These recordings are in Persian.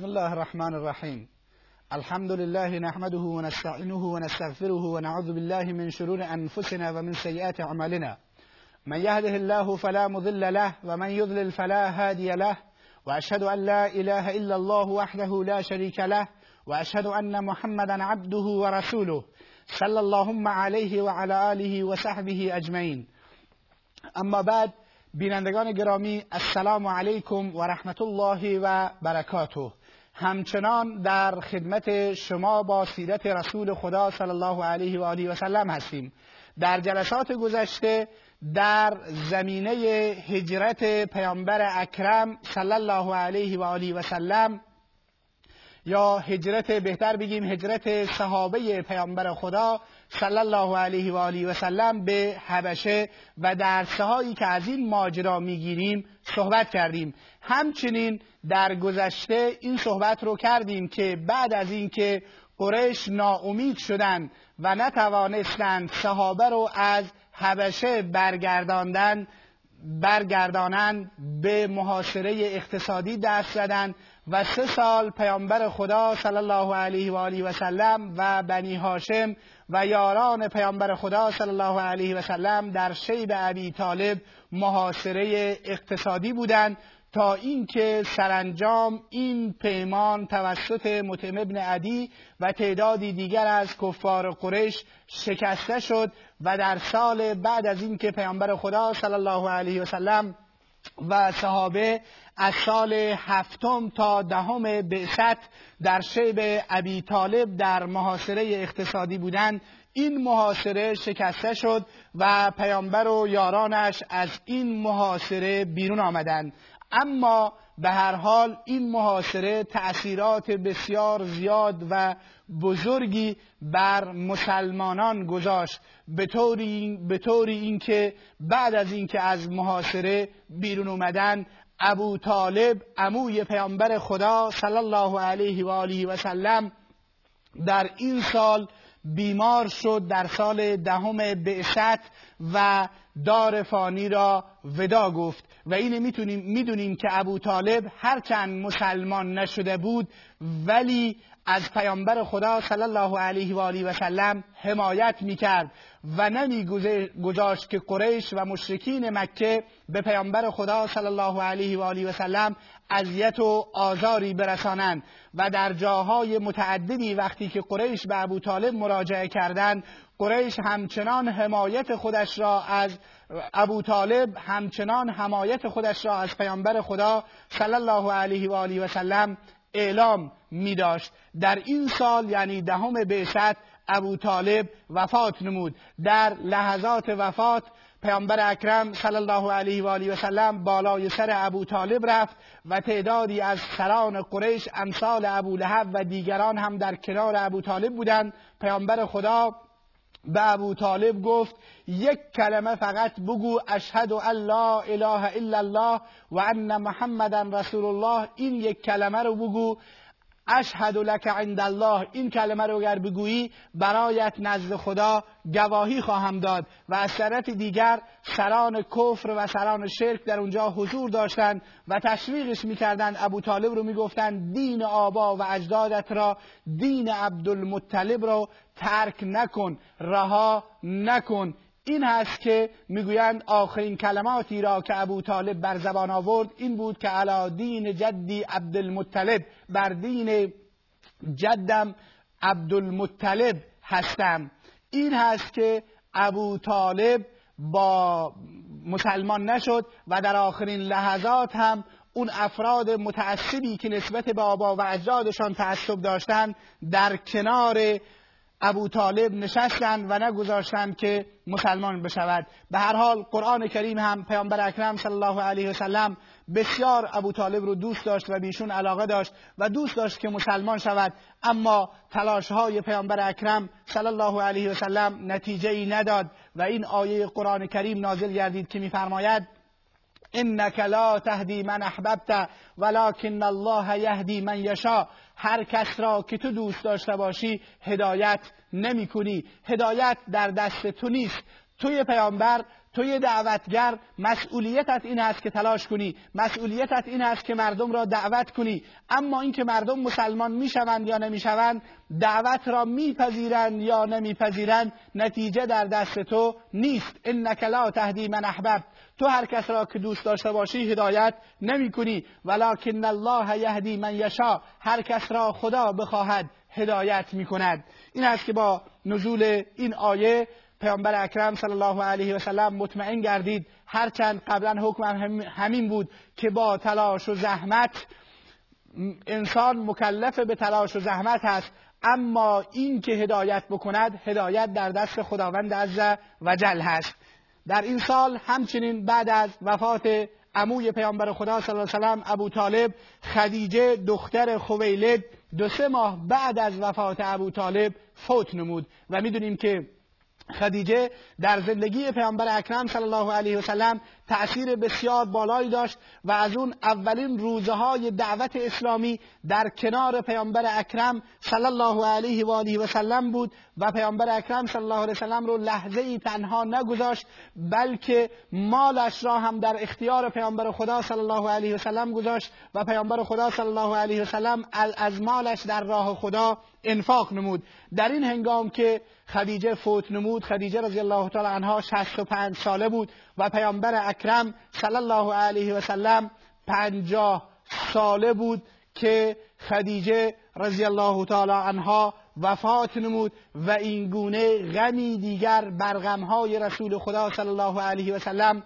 بسم الله الرحمن الرحیم الحمد لله نحمده ونستعینه ونستغفره ونعوذ بالله من شرور أنفسنا ومن سیئات أعمالنا. من يهده الله فلا مضل له ومن يضلل فلا هادي له. وأشهد أن لا إله إلا الله وحده لا شريك له وأشهد أن محمدا عبده ورسوله. صلى اللهم عليه وعلى آله وصحبه اجمعین أما بعد بینندگان گرامی السلام علیکم و رحمت الله و برکاته. همچنان در خدمت شما با سیرت رسول خدا صلی الله علیه و آله و سلم هستیم. در جلسات گذشته در زمینه هجرت پیامبر اکرم صلی الله علیه و آله و سلم یا هجرت بهتر بگیم هجرت صحابه پیامبر خدا صلی الله علیه و آله و سلم به حبشه و درسه هایی که از این ماجرا می‌گیریم صحبت کردیم. همچنین در گذشته این صحبت رو کردیم که بعد از اینکه قریش ناامید شدند و نتوانستند صحابه رو از حبشه برگرداندن برگردانند به محاصره اقتصادی دست زدند و سه سال پیامبر خدا صلی الله علیه و آله و سلم و بنی هاشم و یاران پیامبر خدا صلی الله علیه و سلم در شیب ابی طالب محاصره اقتصادی بودند تا اینکه سرانجام این پیمان توسط متم ابن عدی و تعدادی دیگر از کفار قریش شکسته شد و در سال بعد از اینکه پیامبر خدا صلی الله علیه و سلم و صحابه از سال هفتم تا دهم بعثت در شیب ابی طالب در محاصره اقتصادی بودند. این محاصره شکسته شد و پیامبر و یارانش از این محاصره بیرون آمدند. اما به هر حال این محاصره تأثیرات بسیار زیاد و بزرگی بر مسلمانان گذاشت. به طوری به طوری اینکه بعد از اینکه از محاصره بیرون اومدن ابو طالب عموی پیامبر خدا صلی الله علیه و آله و سلم در این سال بیمار شد در سال دهم بعثت و دار فانی را ودا گفت و این می‌تونیم می‌دونیم که ابو طالب هرچند مسلمان نشده بود ولی از پیامبر خدا صلی الله علیه و آله و سلم حمایت می‌کرد و نمی گذاشت که قریش و مشرکین مکه به پیامبر خدا صلی الله علیه و آله و سلم اذیت و آزاری برسانند. و در جاهای متعددی وقتی که قریش به ابو طالب مراجعه کردند قریش همچنان حمایت خودش را از ابو طالب همچنان حمایت خودش را از پیامبر خدا صلی الله علیه و آله و سلم اعلام می داشت در این سال یعنی دهم بعثت ابو طالب وفات نمود. در لحظات وفات پیامبر اکرم صلی الله علیه و آله و سلم بالای سر ابو طالب رفت و تعدادی از سران قریش امثال ابو لهب و دیگران هم در کنار ابو طالب بودند. پیامبر خدا به ابو طالب گفت یک کلمه فقط بگو اشهد ان لا اله الا الله و ان محمدا رسول الله. این یک کلمه رو بگو. اشهد لك عند الله. این کلمه رو اگر بگویی برایت نزد خدا گواهی خواهم داد. و از طرف دیگر سران کفر و سران شرک در اونجا حضور داشتند و تشویقش می‌کردند. ابو طالب رو می‌گفتند دین آبا و اجدادت را دین عبدالمطلب رو ترک نکن رها نکن. این هست که می‌گویند آخرین کلماتی را که ابو طالب بر زبان آورد این بود که علا دین جدی عبدالمطلب بر دین جدم عبدالمطلب هستم. این هست که ابو طالب با مسلمان نشد و در آخرین لحظات هم اون افراد متعصبی که نسبت به آبا و اجدادشان تعصب داشتند در کنار ابو طالب نشستند و نگذاشتند که مسلمان بشود. به هر حال قرآن کریم هم پیامبر اکرم صلی الله علیه و سلم بسیار ابو طالب رو دوست داشت و بیشون علاقه داشت و دوست داشت که مسلمان شود. اما تلاش های پیامبر اکرم صلی الله علیه و سلم نتیجه ای نداد و این آیه قرآن کریم نازل گردید که میفرماید انک لا تهدی من احببت ولكن الله یهدی من یشا هر کس را که تو دوست داشته باشی هدایت نمی کنی هدایت در دست تو نیست. توی پیامبر توی دعوتگر مسئولیتت این است که تلاش کنی. مسئولیتت این است که مردم را دعوت کنی. اما اینکه مردم مسلمان می‌شوند یا نمی‌شوند دعوت را میپذیرند یا نمیپذیرند نتیجه در دست تو نیست. انک لا تهدی من احببت تو هر کس را که دوست داشته باشی هدایت نمی کنی ولکن الله یهدی من یشا هر کس را خدا بخواهد هدایت می کند این است که با نزول این آیه پیامبر اکرم صلی الله علیه و سلم مطمئن گردید. هرچند قبلا حکم همین بود که با تلاش و زحمت انسان مکلف به تلاش و زحمت است. اما این که هدایت بکند هدایت در دست خداوند عز و جل هست. در این سال همچنین بعد از وفات عموی پیامبر خدا صلی الله علیه و ابو طالب خدیجه دختر خویلد دو سه ماه بعد از وفات ابو طالب فوت نمود. و می‌دونیم که خدیجه در زندگی پیامبر اکرم صلی الله علیه و سلم تأثیر بسیار بالایی داشت و از اون اولین روزه های دعوت اسلامی در کنار پیامبر اکرم صلی الله علیه و آله و سلم بود و پیامبر اکرم صلی الله علیه و سلم رو لحظه ای تنها نگذاشت بلکه مالش را هم در اختیار پیامبر خدا صلی الله علیه و سلم گذاشت و پیامبر خدا صلی الله علیه و سلم از مالش در راه خدا انفاق نمود. در این هنگام که خدیجه فوت نمود خدیجه رضی الله تعالی عنها 65 ساله بود و پیامبر اکرم صلی الله علیه و سلم 50 ساله بود که خدیجه رضی الله تعالی عنها وفات نمود و این گونه غمی دیگر بر غمهای رسول خدا صلی الله علیه و سلم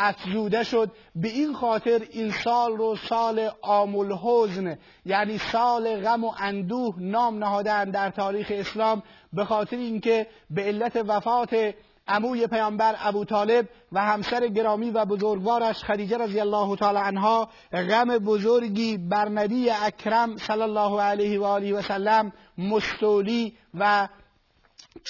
افزوده شد. به این خاطر این سال رو سال آمول حزن یعنی سال غم و اندوه نام نهادن در تاریخ اسلام. به خاطر اینکه به علت وفات عموی پیامبر ابو طالب و همسر گرامی و بزرگوارش خدیجه رضی الله تعالی عنها غم بزرگی بر نبی اکرم صلی الله علیه و آله و سلم مستولی و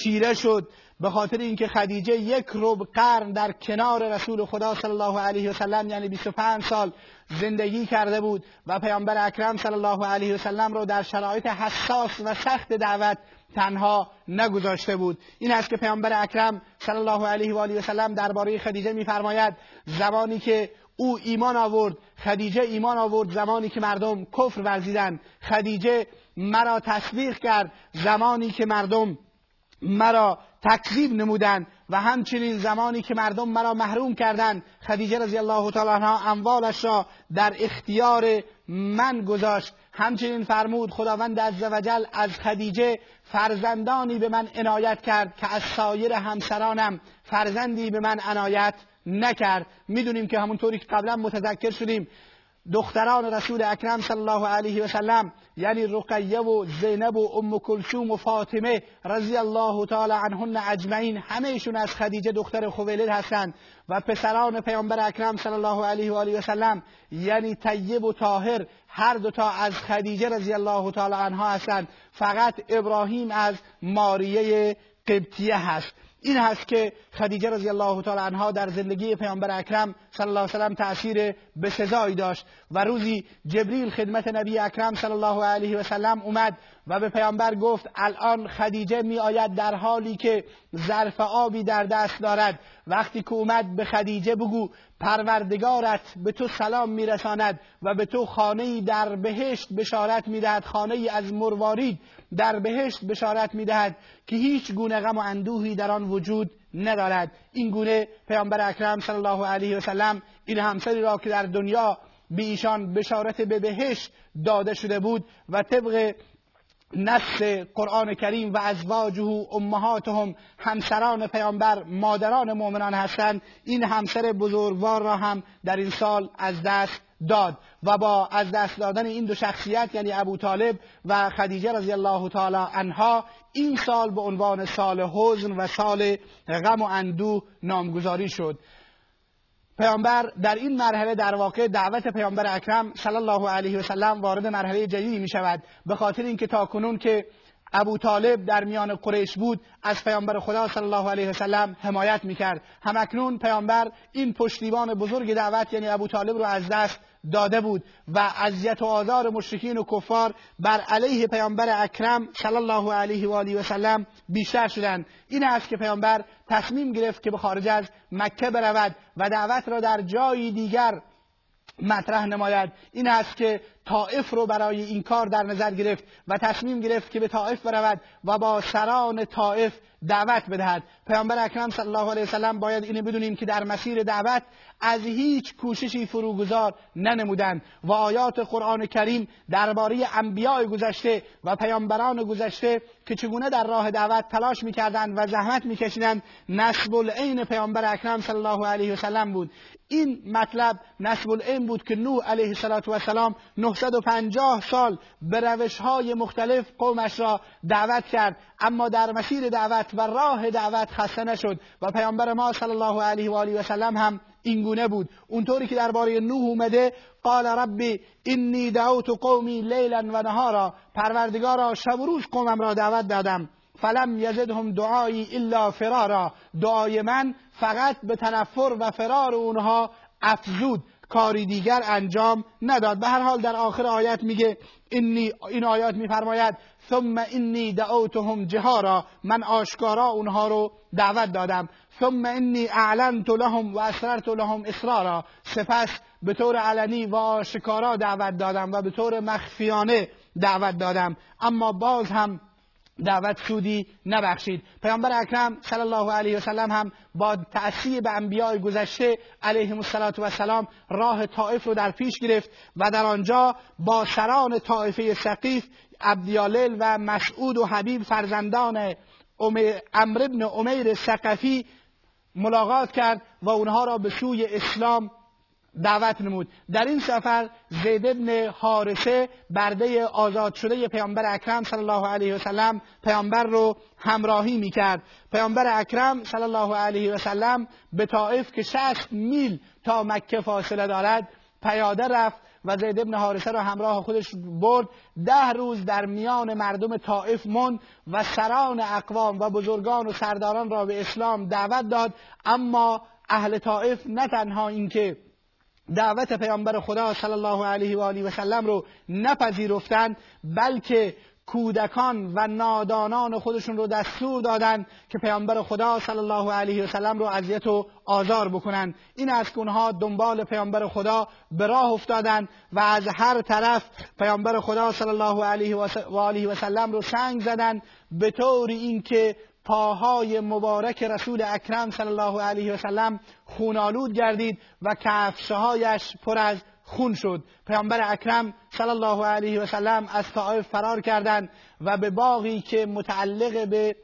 چیره شد. به خاطر اینکه خدیجه یک رب قرن در کنار رسول خدا صلی الله علیه و سلم یعنی 25 سال زندگی کرده بود و پیامبر اکرم صلی الله علیه و سلم رو در شرایط حساس و سخت دعوت تنها نگذاشته بود. این است که پیامبر اکرم صلی الله علیه و آله و سلم درباره خدیجه میفرماید زمانی که او ایمان آورد خدیجه ایمان آورد زمانی که مردم کفر ورزیدند. خدیجه مرا تصدیق کرد زمانی که مردم مرا تکذیب نمودند و همچنین زمانی که مردم مرا محروم کردند خدیجه رضی الله تعالی عنها اموالش را در اختیار من گذاشت. همچنین فرمود خداوند عزوجل از خدیجه فرزندانی به من عنایت کرد که از سایر همسرانم فرزندی به من عنایت نکرد. می‌دونیم که همونطوری که قبلا متذکر شدیم دختران رسول اکرم صلی الله علیه و سلم یعنی رقیه و زینب و ام کلثوم و فاطمه رضی الله تعالی عنهن اجمعین همهشون از خدیجه دختر خویلد هستند و پسران پیامبر اکرم صلی الله علیه و آله و سلم یعنی طیب و طاهر هر دوتا از خدیجه رضی الله تعالی عنها هستند. فقط ابراهیم از ماریه قبطیه هست. این هست که خدیجه رضی الله تعالی عنها در زندگی پیامبر اکرم صلی الله علیه و سلم تأثیر بسزایی داشت. و روزی جبریل خدمت نبی اکرم صلی الله علیه و سلم اومد و به پیامبر گفت الان خدیجه می آید در حالی که ظرف آبی در دست دارد. وقتی که اومد به خدیجه بگو پروردگارت به تو سلام میرساند و به تو خانه در بهشت بشارت می‌دهد. خانه ای از مروارید در بهشت بشارت می‌دهد که هیچ گونه غم و اندوهی در آن وجود ندارد. این گونه پیامبر اکرم صلی الله علیه و سلم این همسری را که در دنیا به ایشان بشارت به بهشت داده شده بود و طبق نص قرآن کریم و ازواجه امهاتهم همسران پیامبر مادران مؤمنان هستند. این همسر بزرگوار را هم در این سال از دست داد و با از دست دادن این دو شخصیت یعنی ابو طالب و خدیجه رضی الله تعالی عنها این سال به عنوان سال حزن و سال غم و اندوه نامگذاری شد. پیامبر در این مرحله در واقع دعوت پیامبر اکرم صلی الله علیه و سلم وارد مرحله جدیدی می شود به خاطر اینکه تا کنون که ابو طالب در میان قریش بود از پیامبر خدا صلی الله علیه و سلم حمایت می‌کرد. همکنون پیامبر این پشتیبان بزرگ دعوت یعنی ابو طالب رو از دست داده بود و اذیت و آزار مشرکین و کفار بر علیه پیامبر اکرم صلی الله علیه و آله و سلم بیشتر شدند. این است که پیامبر تصمیم گرفت که به خارج از مکه برود و دعوت را در جایی دیگر مطرح نماید. این است که طائف رو برای این کار در نظر گرفت و تصمیم گرفت که به طائف برود و با سران طائف دعوت بدهد. پیامبر اکرم صلی الله علیه وسلم باید اینو بدونیم که در مسیر دعوت از هیچ کوششی فروگذار ننمودند و آیات قرآن کریم درباره انبیاء گذشته و پیامبران گذشته که چگونه در راه دعوت تلاش می‌کردند و زحمت میکشیدند نسب العین پیامبر اکرم صلی الله علیه وسلم بود. این مطلب نسب العین بود که نوح علیه السلام 950 سال به روش های مختلف قومش را دعوت کرد. اما در مسیر دعوت و راه دعوت خسته نشد و پیامبر ما صلی الله علیه و آله و سلم هم اینگونه بود. اونطوری که درباره نوح اومده قال ربی انی دعوت قومی لیلا و نهارا. پروردگارا شب و روز قومم را دعوت دادم. فلم یزدهم دعایی الا فرارا. دعای من فقط به تنفر و فرار اونها افزود. کاری دیگر انجام نداد. به هر حال در آخر آیت میگه اینی این آیات میفرماید ثم انی دعوتهم جهارا. من آشکارا اونها رو دعوت دادم. ثم انی اعلنت لهم و اسررت لهم اصرارا. سپس به طور علنی و آشکارا دعوت دادم و به طور مخفیانه دعوت دادم. اما باز هم دعوت سودی نبخشید. پیامبر اکرم صلی الله علیه و سلم هم با تأثیر به انبیاء گذشته علیهم السلام راه طائف رو در پیش گرفت و در آنجا با سران طائفه سقیف عبدیالل و مسعود و حبیب فرزندان امر ابن امیر سقفی ملاقات کرد و اونها را به سوی اسلام دعوت نمود. در این سفر زید ابن حارسه برده آزاد شده پیامبر اکرم صلی الله علیه و سلم پیامبر رو همراهی می‌کرد. پیامبر اکرم صلی الله علیه و سلم به طائف که 60 میل تا مکه فاصله دارد پیاده رفت و زید ابن حارسه را همراه خودش برد. ده روز در میان مردم طائف من و سران اقوام و بزرگان و سرداران را به اسلام دعوت داد. اما اهل طائف نه تنها اینکه دعوت پیامبر خدا صلی الله علیه و آله و سلم رو نپذیرفتند بلکه کودکان و نادانان خودشون رو دستور دادن که پیامبر خدا صلی الله علیه و سلم رو اذیت و آزار بکنن این که اونها دنبال پیامبر خدا به راه افتادن و از هر طرف پیامبر خدا صلی الله علیه و آله و سلم رو سنگ زدن به طور اینکه پاهای مبارک رسول اکرم صلی الله علیه و سلم خونالود گردید و کفشهایش پر از خون شد. پیامبر اکرم صلی الله علیه و سلم از طائف فرار کردند و به باغی که متعلق به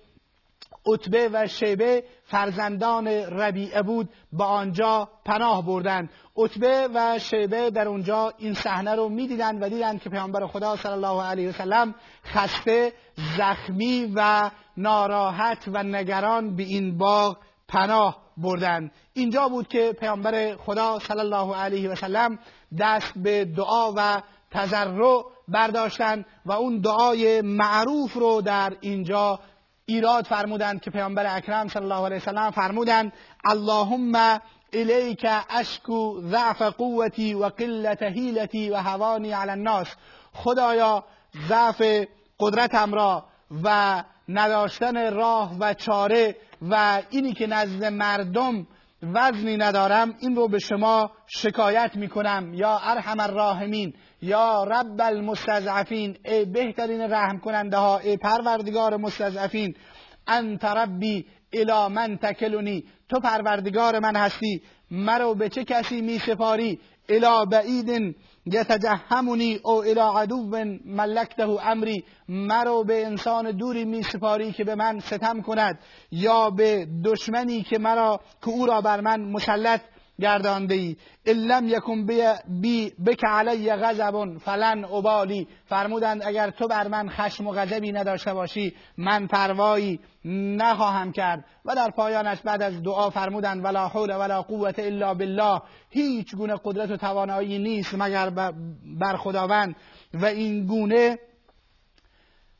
عتبه و شیبه فرزندان ربیعه بود به آنجا پناه بردند عتبه و شیبه در اونجا این صحنه رو می‌دیدند و دیدند که پیامبر خدا صلی الله علیه و سلم خسته زخمی و ناراحت و نگران به این باغ پناه بردن. اینجا بود که پیامبر خدا صلی الله علیه و سلم دست به دعا و تضرع برداشتند و اون دعای معروف رو در اینجا ایراد فرمودند که پیامبر اکرم صلی الله علیه و سلم فرمودند اللهم الیک اشکو ضعف قوتی و قلت حیلتی و هوانی علی الناس. خدایا ضعف قدرتم را و نداشتن راه و چاره و اینی که نزد مردم وزنی ندارم این رو به شما شکایت می‌کنم یا ارحم الراحمین. یا رب المستضعفین ای بهترین رحم کننده ها ای پروردگار مستضعفین انت ربی الی من تکلونی تو پروردگار من هستی مرا به چه کسی می سپاری؟ الی بعید یتجهمونی او الی عدو ملکته امری مرا به انسان دوری می سپاری که به من ستم کند یا به دشمنی که مرا که او را بر من مسلط گردانده ای لم یکن بی بک علی غضب فلن ابالی فرمودند اگر تو بر من خشم و غضبی نداشته باشی من پروایی نخواهم کرد. و در پایانش بعد از دعا فرمودند ولا حول ولا قوت الا بالله. هیچ گونه قدرت و توانایی نیست مگر بر خداوند. و این گونه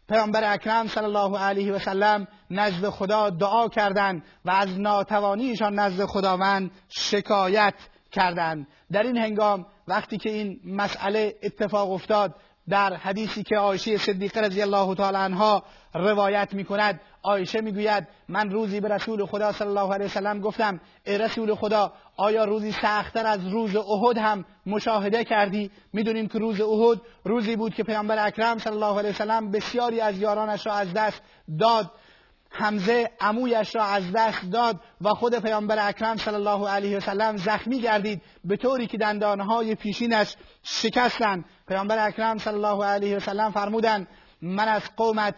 پیامبر اکرم صلی الله علیه و سلم نزد خدا دعا کردند و از ناتوانیشان نزد خداوند شکایت کردند. در این هنگام وقتی که این مسئله اتفاق افتاد در حدیثی که عایشه صدیقه رضی الله تعالی عنها روایت می کند عایشه می‌گوید من روزی به رسول خدا صلی الله علیه وسلم گفتم ای رسول خدا آیا روزی سختتر از روز احد هم مشاهده کردی؟ می‌دونیم که روز احد روزی بود که پیامبر اکرم صلی الله علیه وسلم بسیاری از یارانش را از دست داد. حمزه عمویش را از دست داد و خود پیامبر اکرم صلی الله علیه وسلم زخمی گردید. به طوری که دندانهای پیشینش شکستند. پیامبر اکرم صلی الله علیه وسلم فرمودند من از قومت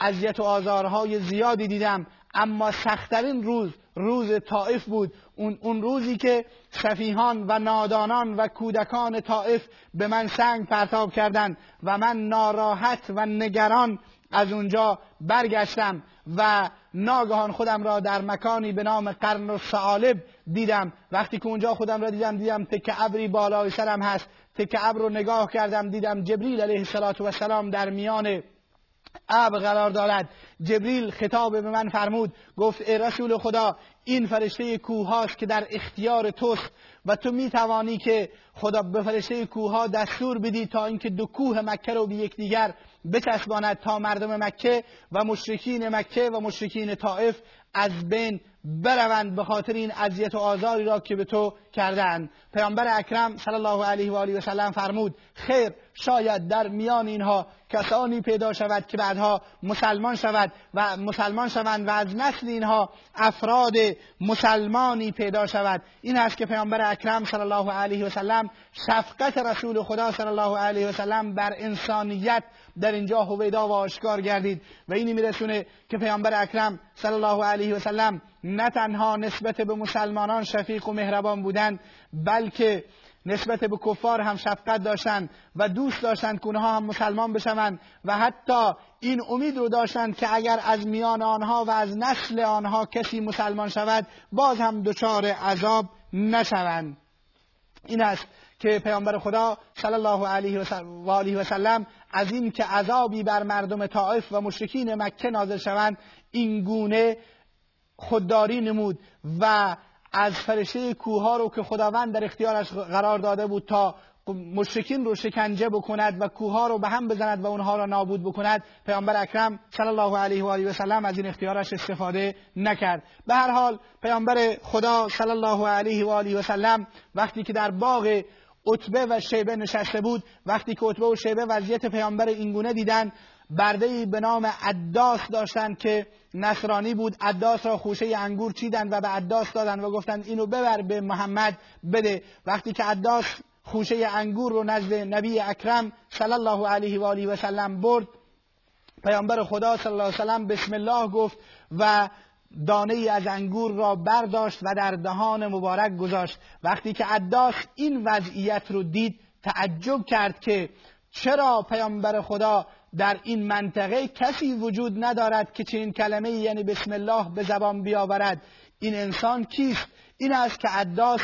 اذیت و آزارهای زیادی دیدم. اما سختترین روز روز طائف بود. اون, اون روزی که سفیهان و نادانان و کودکان طائف به من سنگ پرتاب کردند و من ناراحت و نگران از اونجا برگشتم و ناگهان خودم را در مکانی به نام قرن و سعالب دیدم. وقتی که اونجا خودم را دیدم دیدم تک ابری بالای سرم هست. تک ابر رو نگاه کردم دیدم جبریل علیه السلام در میان ابر قرار دارد. جبریل خطاب به من فرمود گفت ای رسول خدا این فرشته کوه هاست که در اختیار توست و تو می توانی که خدا به فرشته کوه دستور بدی تا اینکه دو کوه مکه رو به یکدیگر بچسباند تا مردم مکه و مشرکین مکه و مشرکین طائف از بین بروند به خاطر این اذیت و آزاری را که به تو کردند پیامبر اکرم صلی الله علیه و آله و سلم فرمود خیر شاید در میان اینها کسانی پیدا شود که بعدها مسلمان شود و مسلمان شوند و از نسل اینها افراد مسلمانی پیدا شود. این است که پیامبر اکرم صلی الله علیه و سلم شفقت رسول خدا صلی الله علیه و سلم بر انسانیت در اینجا هویدا و آشکار گردید و اینی میرسونه که پیامبر اکرم صلی الله علیه و سلم نه تنها نسبت به مسلمانان شفیق و مهربان بودند بلکه نسبت به کفار هم شفقت داشتند و دوست داشتند که اونها هم مسلمان بشوند و حتی این امید رو داشتند که اگر از میان آنها و از نسل آنها کسی مسلمان شود باز هم دچار عذاب نشوند. این است که پیامبر خدا صلی الله علیه و آله و سلم از این که عذابی بر مردم طائف و مشرکین مکه نازل شوند این گونه خودداری نمود و از فرشته کوها رو که خداوند در اختیارش قرار داده بود تا مشرکین رو شکنجه بکند و کوها رو به هم بزند و اونها را نابود بکند پیامبر اکرم صلی الله علیه و آله و سلم از این اختیارش استفاده نکرد. به هر حال پیامبر خدا صلی الله علیه و آله و سلم وقتی که در باغ عتبه و شیبه نشسته بود وقتی که عتبه و شیبه وضعیت پیامبر اینگونه دیدن برده به نام عداس داشتند که نصرانی بود. عداس را خوشه انگور چیدند و به عداس دادند و گفتند اینو ببر به محمد بده. وقتی که عداس خوشه انگور رو نزد نبی اکرم صلی الله علیه و آله و سلم برد. پیامبر خدا صلی الله علیه و سلم بسم الله گفت و دانه ای از انگور را برداشت و در دهان مبارک گذاشت. وقتی که عداس این وضعیت رو دید تعجب کرد که چرا پیامبر خدا در این منطقه کسی وجود ندارد که چنین کلمه یعنی بسم الله به زبان بیاورد. این انسان کیست؟ این است که عداس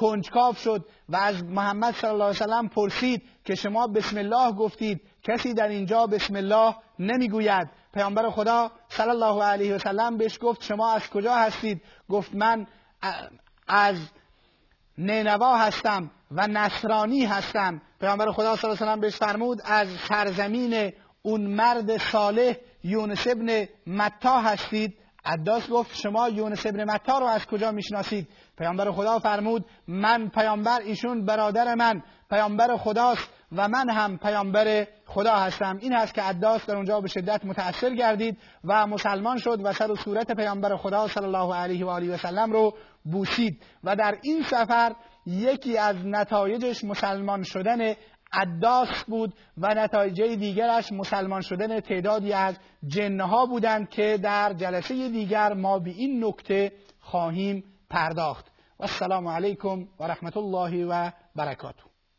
کنجکاف شد و از محمد صلی الله علیه وسلم پرسید که شما بسم الله گفتید. کسی در اینجا بسم الله نمی‌گوید. پیامبر خدا صلی الله علیه وسلم بهش گفت شما از کجا هستید؟ گفت من از نینوا هستم و نصرانی هستم. پیامبر خدا صلی الله علیه و بهش فرمود از سرزمین اون مرد صالح یونس ابن متا هستید. عداس گفت شما یونس ابن متا رو از کجا می‌شناسید؟ پیامبر خدا فرمود من پیامبر ایشون برادر من پیامبر خداست و من هم پیامبر خدا هستم. این هست که عداس در اونجا به شدت متأثر گردید و مسلمان شد و سر و صورت پیامبر خدا صلی الله علیه و آله و سلم رو بوسید و در این سفر یکی از نتایجش مسلمان شدن عداس بود و نتایج دیگرش مسلمان شدن تعدادی از جنها بودند که در جلسه دیگر ما به این نکته خواهیم پرداخت. و السلام علیکم و رحمت الله و برکاته.